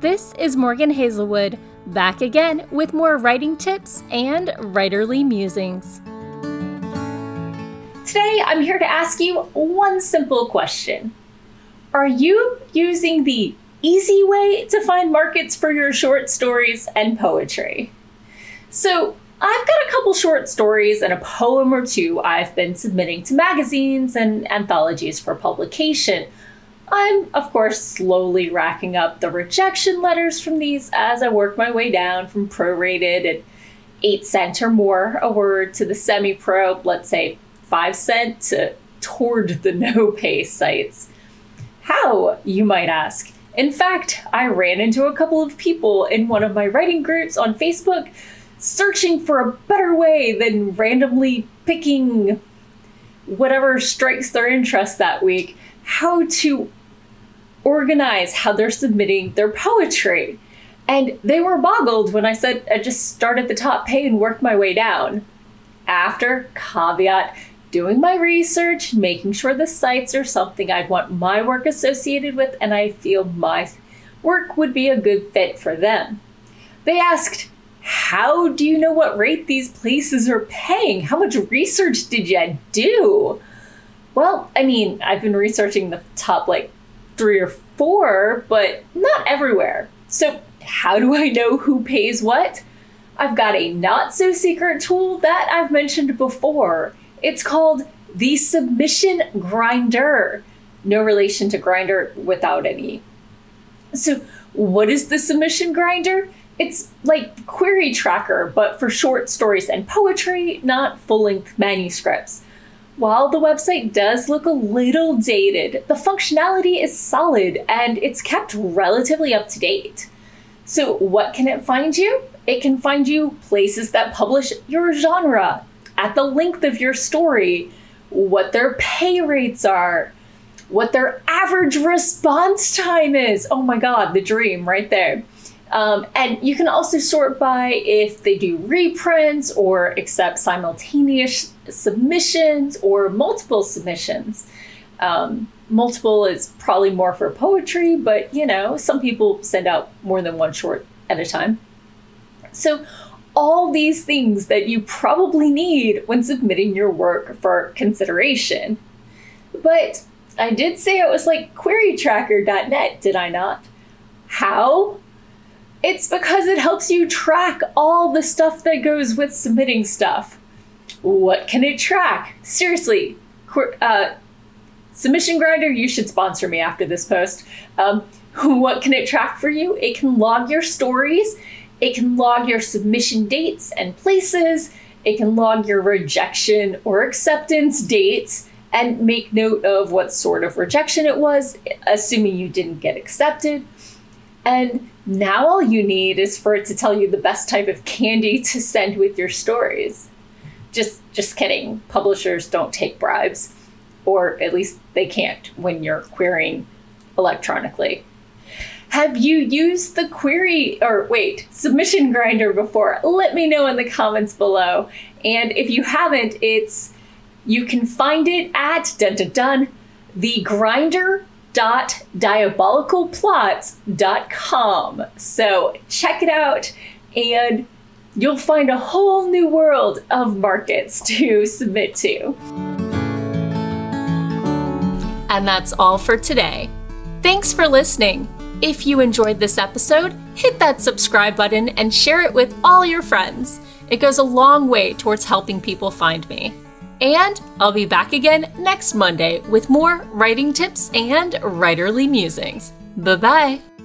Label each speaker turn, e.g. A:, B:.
A: This is Morgan Hazelwood, back again with more writing tips and writerly musings. Today, I'm here to ask you one simple question Are you using the easy way to find markets for your short stories and poetry? So, I've got a couple short stories and a poem or two I've been submitting to magazines and anthologies for publication. I'm, of course, slowly racking up the rejection letters from these as I work my way down from prorated at 8 cent or more a word to the semi pro, let's say 5 cent to toward the no pay sites. How, you might ask? In fact, I ran into a couple of people in one of my writing groups on Facebook searching for a better way than randomly picking whatever strikes their interest that week, how to organize how they're submitting their poetry. And they were boggled when I said I just start at the top pay and work my way down. After, caveat, doing my research, making sure the sites are something I'd want my work associated with, and I feel my work would be a good fit for them. They asked, how do you know what rate these places are paying? How much research did you do? Well, I mean, I've been researching the top like three or four, but not everywhere. So, how do I know who pays what? I've got a not so secret tool that I've mentioned before. It's called the Submission Grinder. No relation to Grindr without any. So, what is the Submission Grinder? It's like Query Tracker, but for short stories and poetry, not full length manuscripts. While the website does look a little dated, the functionality is solid and it's kept relatively up to date. So, what can it find you? It can find you places that publish your genre, at the length of your story, what their pay rates are, what their average response time is. Oh my god, the dream right there. Um, and you can also sort by if they do reprints or accept simultaneous submissions or multiple submissions. Um, multiple is probably more for poetry, but you know, some people send out more than one short at a time. So, all these things that you probably need when submitting your work for consideration. But I did say it was like querytracker.net, did I not? How? It's because it helps you track all the stuff that goes with submitting stuff. What can it track? Seriously, uh, Submission Grinder, you should sponsor me after this post. Um, what can it track for you? It can log your stories, it can log your submission dates and places, it can log your rejection or acceptance dates, and make note of what sort of rejection it was, assuming you didn't get accepted. And now all you need is for it to tell you the best type of candy to send with your stories. Just just kidding. Publishers don't take bribes. Or at least they can't when you're querying electronically. Have you used the query or wait, submission grinder before? Let me know in the comments below. And if you haven't, it's you can find it at dun dun dun the grinder www.diabolicalplots.com. So check it out and you'll find a whole new world of markets to submit to. And that's all for today. Thanks for listening. If you enjoyed this episode, hit that subscribe button and share it with all your friends. It goes a long way towards helping people find me. And I'll be back again next Monday with more writing tips and writerly musings. Bye bye.